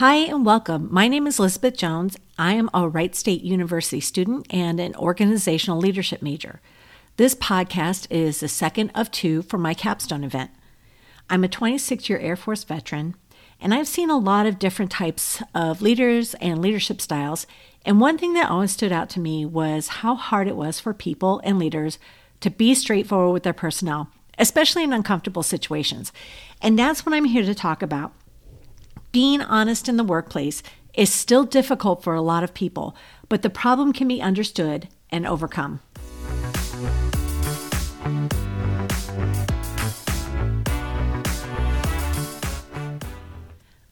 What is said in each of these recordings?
Hi and welcome. My name is Elizabeth Jones. I am a Wright State University student and an organizational leadership major. This podcast is the second of two for my capstone event. I'm a 26 year Air Force veteran, and I've seen a lot of different types of leaders and leadership styles. And one thing that always stood out to me was how hard it was for people and leaders to be straightforward with their personnel, especially in uncomfortable situations. And that's what I'm here to talk about being honest in the workplace is still difficult for a lot of people, but the problem can be understood and overcome.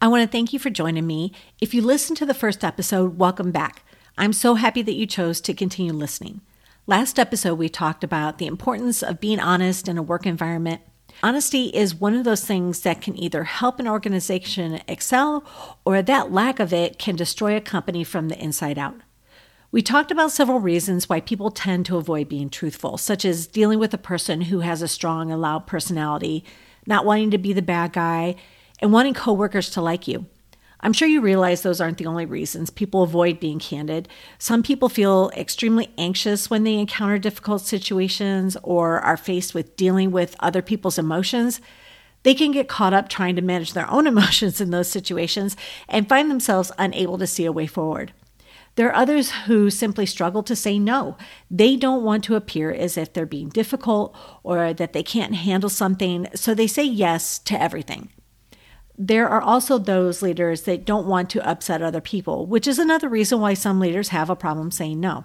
I want to thank you for joining me. If you listened to the first episode, welcome back. I'm so happy that you chose to continue listening. Last episode, we talked about the importance of being honest in a work environment Honesty is one of those things that can either help an organization excel or that lack of it can destroy a company from the inside out. We talked about several reasons why people tend to avoid being truthful, such as dealing with a person who has a strong and loud personality, not wanting to be the bad guy, and wanting coworkers to like you. I'm sure you realize those aren't the only reasons people avoid being candid. Some people feel extremely anxious when they encounter difficult situations or are faced with dealing with other people's emotions. They can get caught up trying to manage their own emotions in those situations and find themselves unable to see a way forward. There are others who simply struggle to say no. They don't want to appear as if they're being difficult or that they can't handle something, so they say yes to everything. There are also those leaders that don't want to upset other people, which is another reason why some leaders have a problem saying no.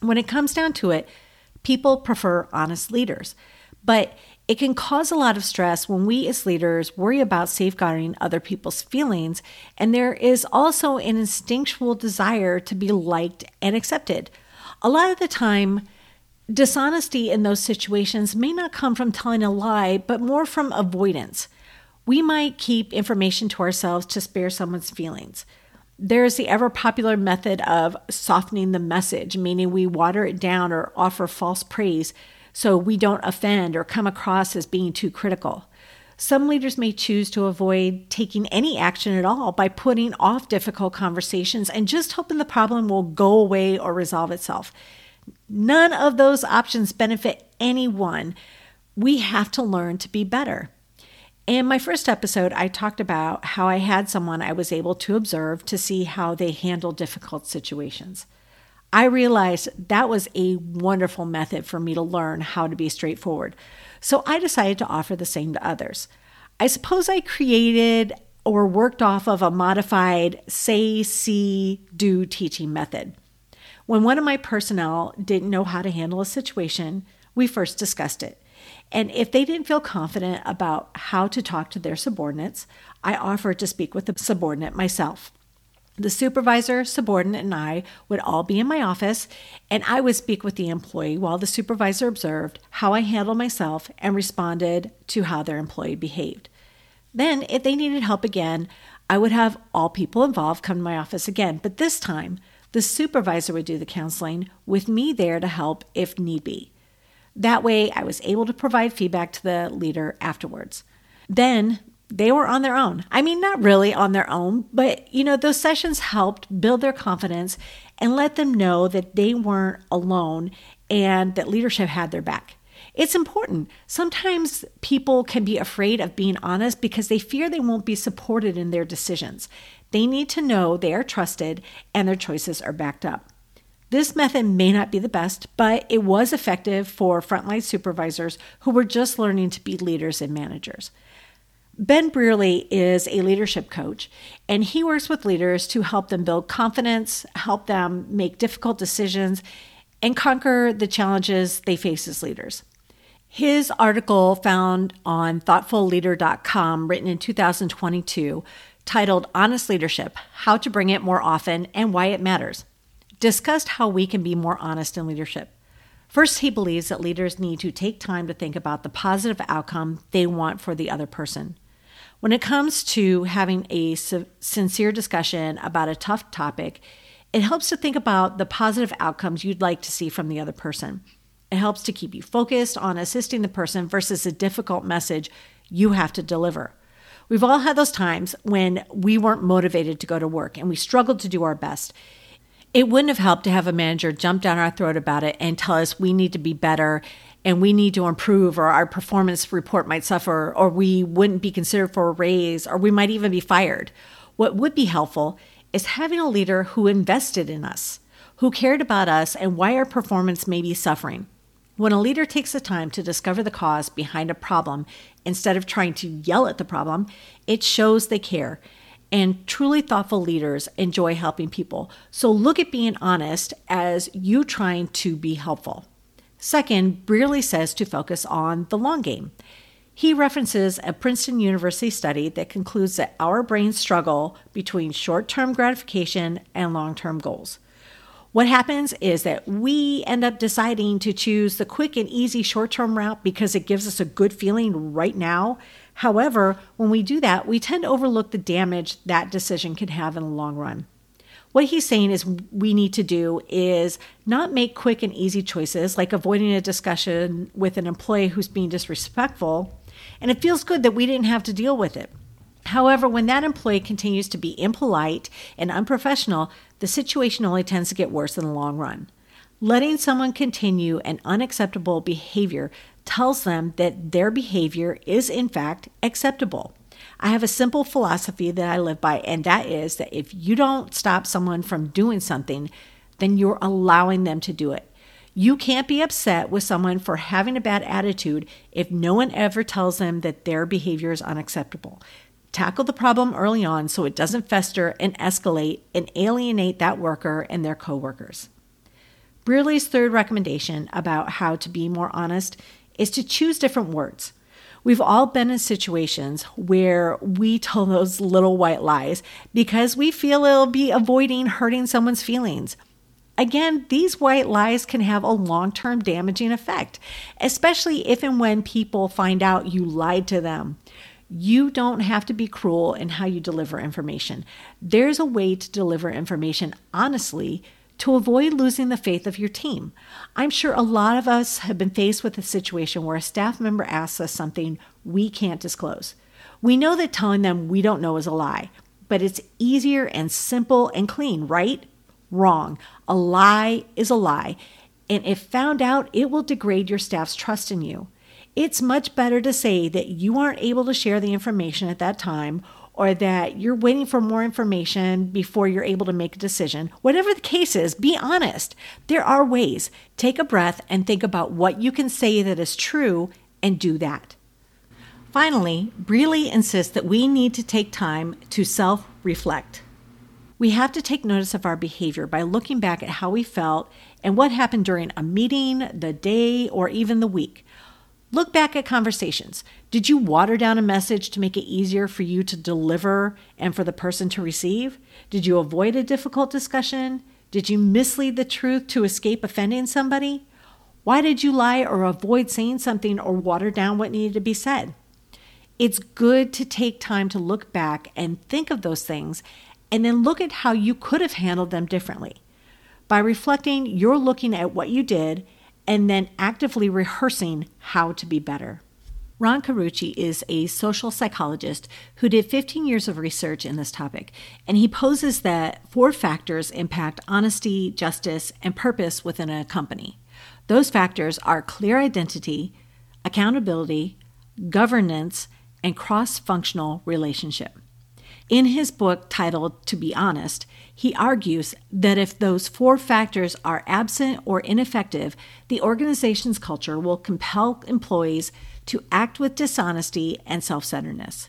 When it comes down to it, people prefer honest leaders, but it can cause a lot of stress when we as leaders worry about safeguarding other people's feelings, and there is also an instinctual desire to be liked and accepted. A lot of the time, dishonesty in those situations may not come from telling a lie, but more from avoidance we might keep information to ourselves to spare someone's feelings. There's the ever popular method of softening the message, meaning we water it down or offer false praise so we don't offend or come across as being too critical. Some leaders may choose to avoid taking any action at all by putting off difficult conversations and just hoping the problem will go away or resolve itself. None of those options benefit anyone. We have to learn to be better. In my first episode, I talked about how I had someone I was able to observe to see how they handle difficult situations. I realized that was a wonderful method for me to learn how to be straightforward. So I decided to offer the same to others. I suppose I created or worked off of a modified say, see, do teaching method. When one of my personnel didn't know how to handle a situation, we first discussed it. And if they didn't feel confident about how to talk to their subordinates, I offered to speak with the subordinate myself. The supervisor, subordinate, and I would all be in my office, and I would speak with the employee while the supervisor observed how I handled myself and responded to how their employee behaved. Then, if they needed help again, I would have all people involved come to my office again, but this time the supervisor would do the counseling with me there to help if need be. That way, I was able to provide feedback to the leader afterwards. Then they were on their own. I mean, not really on their own, but you know, those sessions helped build their confidence and let them know that they weren't alone and that leadership had their back. It's important. Sometimes people can be afraid of being honest because they fear they won't be supported in their decisions. They need to know they are trusted and their choices are backed up. This method may not be the best, but it was effective for frontline supervisors who were just learning to be leaders and managers. Ben Brearley is a leadership coach, and he works with leaders to help them build confidence, help them make difficult decisions, and conquer the challenges they face as leaders. His article found on thoughtfulleader.com, written in 2022, titled Honest Leadership How to Bring It More Often and Why It Matters discussed how we can be more honest in leadership. First, he believes that leaders need to take time to think about the positive outcome they want for the other person. When it comes to having a sincere discussion about a tough topic, it helps to think about the positive outcomes you'd like to see from the other person. It helps to keep you focused on assisting the person versus a difficult message you have to deliver. We've all had those times when we weren't motivated to go to work and we struggled to do our best. It wouldn't have helped to have a manager jump down our throat about it and tell us we need to be better and we need to improve, or our performance report might suffer, or we wouldn't be considered for a raise, or we might even be fired. What would be helpful is having a leader who invested in us, who cared about us and why our performance may be suffering. When a leader takes the time to discover the cause behind a problem instead of trying to yell at the problem, it shows they care. And truly thoughtful leaders enjoy helping people. So look at being honest as you trying to be helpful. Second, Brearley says to focus on the long game. He references a Princeton University study that concludes that our brains struggle between short term gratification and long term goals. What happens is that we end up deciding to choose the quick and easy short term route because it gives us a good feeling right now. However, when we do that, we tend to overlook the damage that decision can have in the long run. What he's saying is we need to do is not make quick and easy choices like avoiding a discussion with an employee who's being disrespectful, and it feels good that we didn't have to deal with it. However, when that employee continues to be impolite and unprofessional, the situation only tends to get worse in the long run. Letting someone continue an unacceptable behavior tells them that their behavior is, in fact, acceptable. I have a simple philosophy that I live by, and that is that if you don't stop someone from doing something, then you're allowing them to do it. You can't be upset with someone for having a bad attitude if no one ever tells them that their behavior is unacceptable. Tackle the problem early on so it doesn't fester and escalate and alienate that worker and their coworkers. Brearley's third recommendation about how to be more honest is to choose different words. We've all been in situations where we tell those little white lies because we feel it'll be avoiding hurting someone's feelings. Again, these white lies can have a long term damaging effect, especially if and when people find out you lied to them. You don't have to be cruel in how you deliver information. There's a way to deliver information honestly to avoid losing the faith of your team. I'm sure a lot of us have been faced with a situation where a staff member asks us something we can't disclose. We know that telling them we don't know is a lie, but it's easier and simple and clean, right? Wrong. A lie is a lie, and if found out, it will degrade your staff's trust in you. It's much better to say that you aren't able to share the information at that time or that you're waiting for more information before you're able to make a decision. Whatever the case is, be honest. There are ways. Take a breath and think about what you can say that is true and do that. Finally, Brearley insists that we need to take time to self reflect. We have to take notice of our behavior by looking back at how we felt and what happened during a meeting, the day, or even the week. Look back at conversations. Did you water down a message to make it easier for you to deliver and for the person to receive? Did you avoid a difficult discussion? Did you mislead the truth to escape offending somebody? Why did you lie or avoid saying something or water down what needed to be said? It's good to take time to look back and think of those things and then look at how you could have handled them differently. By reflecting, you're looking at what you did and then actively rehearsing how to be better. Ron Carucci is a social psychologist who did 15 years of research in this topic, and he poses that four factors impact honesty, justice, and purpose within a company. Those factors are clear identity, accountability, governance, and cross functional relationship. In his book titled To Be Honest, he argues that if those four factors are absent or ineffective, the organization's culture will compel employees to act with dishonesty and self centeredness.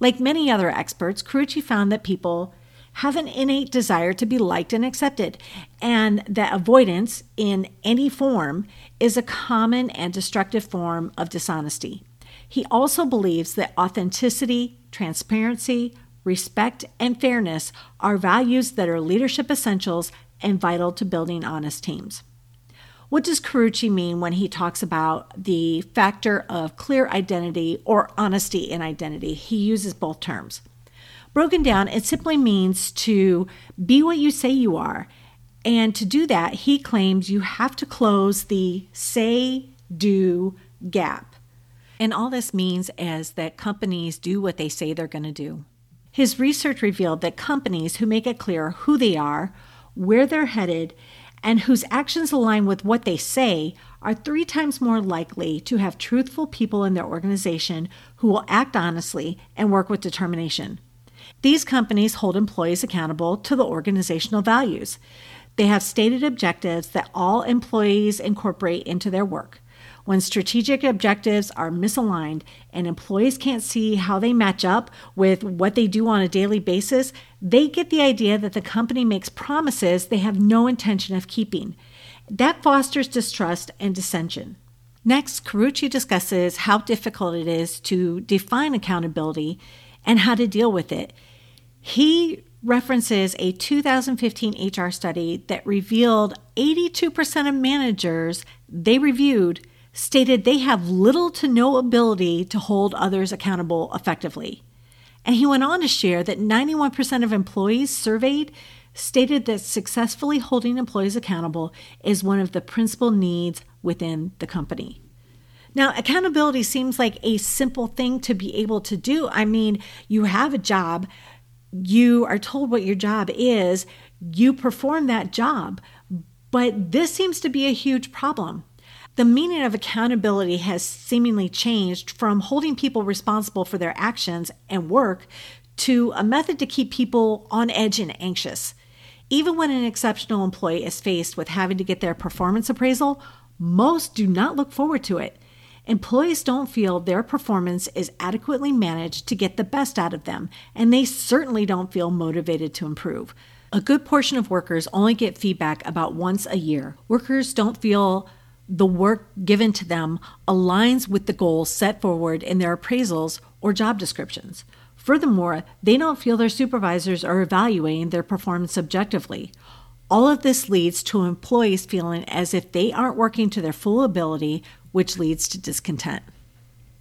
Like many other experts, Carucci found that people have an innate desire to be liked and accepted, and that avoidance in any form is a common and destructive form of dishonesty. He also believes that authenticity, transparency, respect, and fairness are values that are leadership essentials and vital to building honest teams. What does Carucci mean when he talks about the factor of clear identity or honesty in identity? He uses both terms. Broken down, it simply means to be what you say you are. And to do that, he claims you have to close the say do gap. And all this means is that companies do what they say they're going to do. His research revealed that companies who make it clear who they are, where they're headed, and whose actions align with what they say are three times more likely to have truthful people in their organization who will act honestly and work with determination. These companies hold employees accountable to the organizational values. They have stated objectives that all employees incorporate into their work. When strategic objectives are misaligned and employees can't see how they match up with what they do on a daily basis, they get the idea that the company makes promises they have no intention of keeping. That fosters distrust and dissension. Next, Carucci discusses how difficult it is to define accountability and how to deal with it. He references a 2015 HR study that revealed 82% of managers they reviewed stated they have little to no ability to hold others accountable effectively. And he went on to share that 91% of employees surveyed stated that successfully holding employees accountable is one of the principal needs within the company. Now, accountability seems like a simple thing to be able to do. I mean, you have a job, you are told what your job is, you perform that job. But this seems to be a huge problem. The meaning of accountability has seemingly changed from holding people responsible for their actions and work to a method to keep people on edge and anxious. Even when an exceptional employee is faced with having to get their performance appraisal, most do not look forward to it. Employees don't feel their performance is adequately managed to get the best out of them, and they certainly don't feel motivated to improve. A good portion of workers only get feedback about once a year. Workers don't feel the work given to them aligns with the goals set forward in their appraisals or job descriptions. Furthermore, they don't feel their supervisors are evaluating their performance objectively. All of this leads to employees feeling as if they aren't working to their full ability which leads to discontent.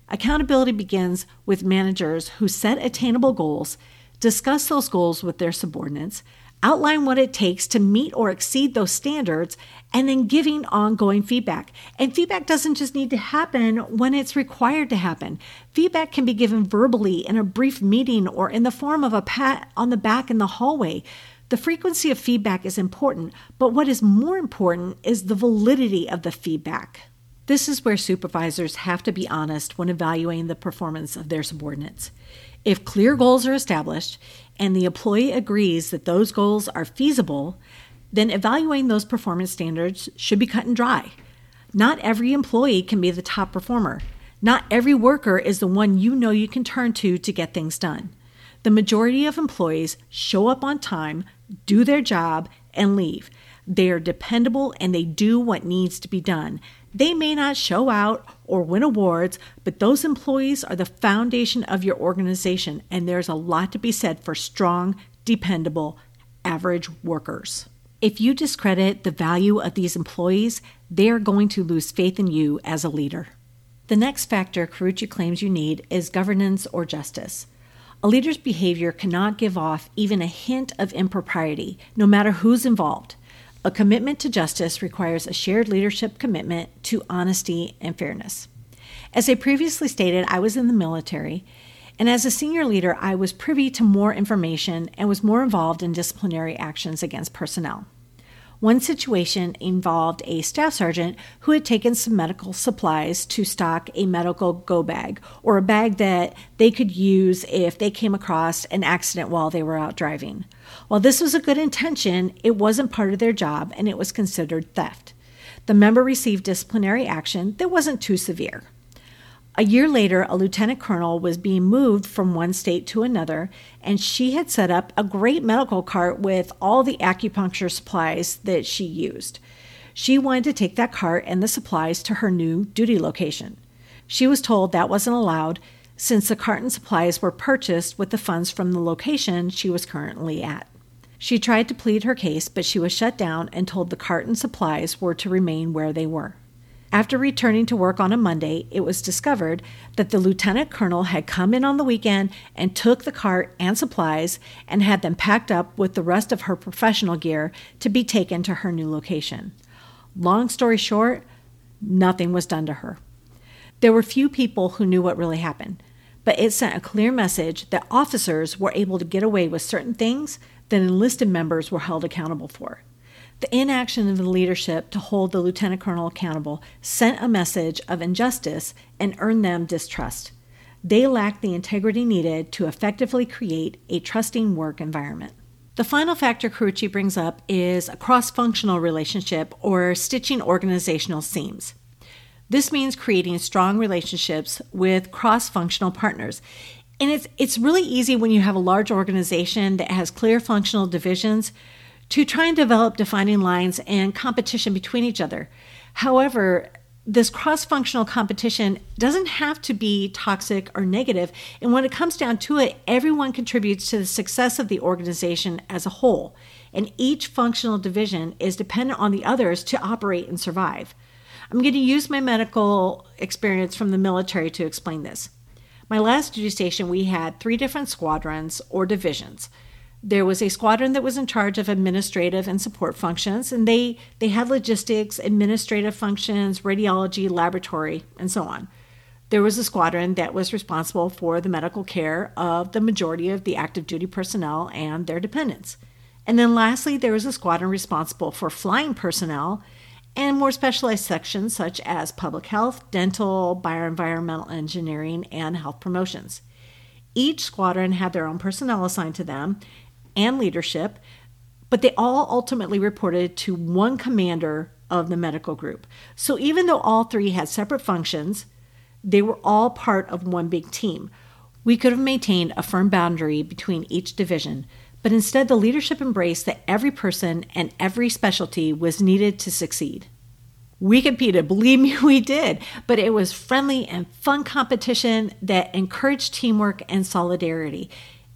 Accountability begins with managers who set attainable goals, discuss those goals with their subordinates, outline what it takes to meet or exceed those standards, and then giving ongoing feedback. And feedback doesn't just need to happen when it's required to happen. Feedback can be given verbally in a brief meeting or in the form of a pat on the back in the hallway. The frequency of feedback is important, but what is more important is the validity of the feedback. This is where supervisors have to be honest when evaluating the performance of their subordinates. If clear goals are established and the employee agrees that those goals are feasible, then evaluating those performance standards should be cut and dry. Not every employee can be the top performer. Not every worker is the one you know you can turn to to get things done. The majority of employees show up on time, do their job, and leave. They are dependable and they do what needs to be done. They may not show out or win awards, but those employees are the foundation of your organization, and there's a lot to be said for strong, dependable, average workers. If you discredit the value of these employees, they are going to lose faith in you as a leader. The next factor Carucci claims you need is governance or justice. A leader's behavior cannot give off even a hint of impropriety, no matter who's involved. A commitment to justice requires a shared leadership commitment to honesty and fairness. As I previously stated, I was in the military, and as a senior leader, I was privy to more information and was more involved in disciplinary actions against personnel. One situation involved a staff sergeant who had taken some medical supplies to stock a medical go bag, or a bag that they could use if they came across an accident while they were out driving. While this was a good intention, it wasn't part of their job and it was considered theft. The member received disciplinary action that wasn't too severe. A year later, a lieutenant colonel was being moved from one state to another, and she had set up a great medical cart with all the acupuncture supplies that she used. She wanted to take that cart and the supplies to her new duty location. She was told that wasn't allowed since the cart and supplies were purchased with the funds from the location she was currently at. She tried to plead her case, but she was shut down and told the cart and supplies were to remain where they were. After returning to work on a Monday, it was discovered that the lieutenant colonel had come in on the weekend and took the cart and supplies and had them packed up with the rest of her professional gear to be taken to her new location. Long story short, nothing was done to her. There were few people who knew what really happened, but it sent a clear message that officers were able to get away with certain things that enlisted members were held accountable for. The inaction of the leadership to hold the lieutenant colonel accountable sent a message of injustice and earned them distrust. They lacked the integrity needed to effectively create a trusting work environment. The final factor Carucci brings up is a cross functional relationship or stitching organizational seams. This means creating strong relationships with cross functional partners. And it's, it's really easy when you have a large organization that has clear functional divisions to try and develop defining lines and competition between each other. However, this cross functional competition doesn't have to be toxic or negative. And when it comes down to it, everyone contributes to the success of the organization as a whole. And each functional division is dependent on the others to operate and survive. I'm going to use my medical experience from the military to explain this. My last duty station, we had three different squadrons or divisions there was a squadron that was in charge of administrative and support functions and they they had logistics administrative functions radiology laboratory and so on. There was a squadron that was responsible for the medical care of the majority of the active duty personnel and their dependents. And then lastly there was a squadron responsible for flying personnel and more specialized sections such as public health dental bioenvironmental engineering and health promotions. Each squadron had their own personnel assigned to them and leadership, but they all ultimately reported to one commander of the medical group. So even though all three had separate functions, they were all part of one big team. We could have maintained a firm boundary between each division, but instead the leadership embraced that every person and every specialty was needed to succeed. We competed, believe me, we did, but it was friendly and fun competition that encouraged teamwork and solidarity.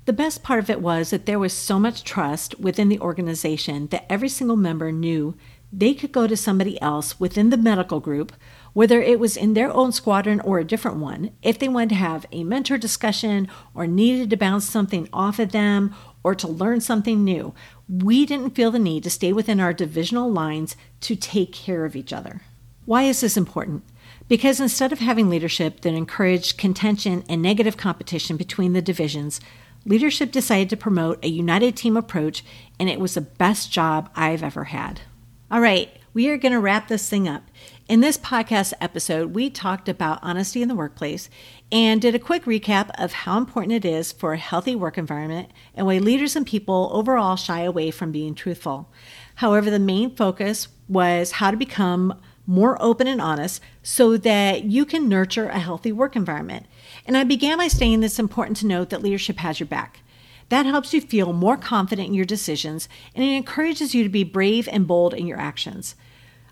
The best part of it was that there was so much trust within the organization that every single member knew they could go to somebody else within the medical group, whether it was in their own squadron or a different one, if they wanted to have a mentor discussion or needed to bounce something off of them or to learn something new. We didn't feel the need to stay within our divisional lines to take care of each other. Why is this important? Because instead of having leadership that encouraged contention and negative competition between the divisions, leadership decided to promote a united team approach, and it was the best job I've ever had. All right, we are going to wrap this thing up. In this podcast episode, we talked about honesty in the workplace and did a quick recap of how important it is for a healthy work environment and why leaders and people overall shy away from being truthful. However, the main focus was how to become more open and honest so that you can nurture a healthy work environment. And I began by saying that it's important to note that leadership has your back. That helps you feel more confident in your decisions and it encourages you to be brave and bold in your actions.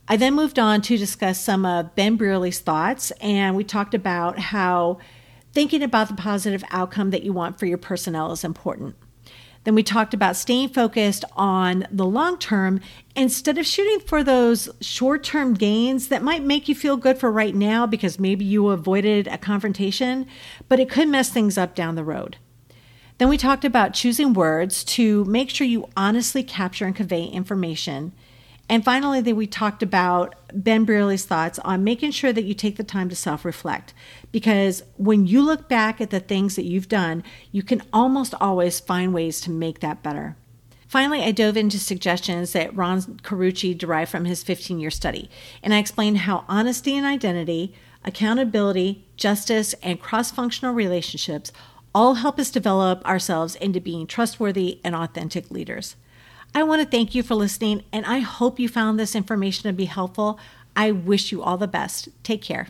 I then moved on to discuss some of Ben Brearley's thoughts, and we talked about how thinking about the positive outcome that you want for your personnel is important. Then we talked about staying focused on the long term instead of shooting for those short term gains that might make you feel good for right now because maybe you avoided a confrontation, but it could mess things up down the road. Then we talked about choosing words to make sure you honestly capture and convey information and finally, then we talked about Ben Brearley's thoughts on making sure that you take the time to self reflect. Because when you look back at the things that you've done, you can almost always find ways to make that better. Finally, I dove into suggestions that Ron Carucci derived from his 15 year study, and I explained how honesty and identity, accountability, justice, and cross functional relationships all help us develop ourselves into being trustworthy and authentic leaders. I want to thank you for listening, and I hope you found this information to be helpful. I wish you all the best. Take care.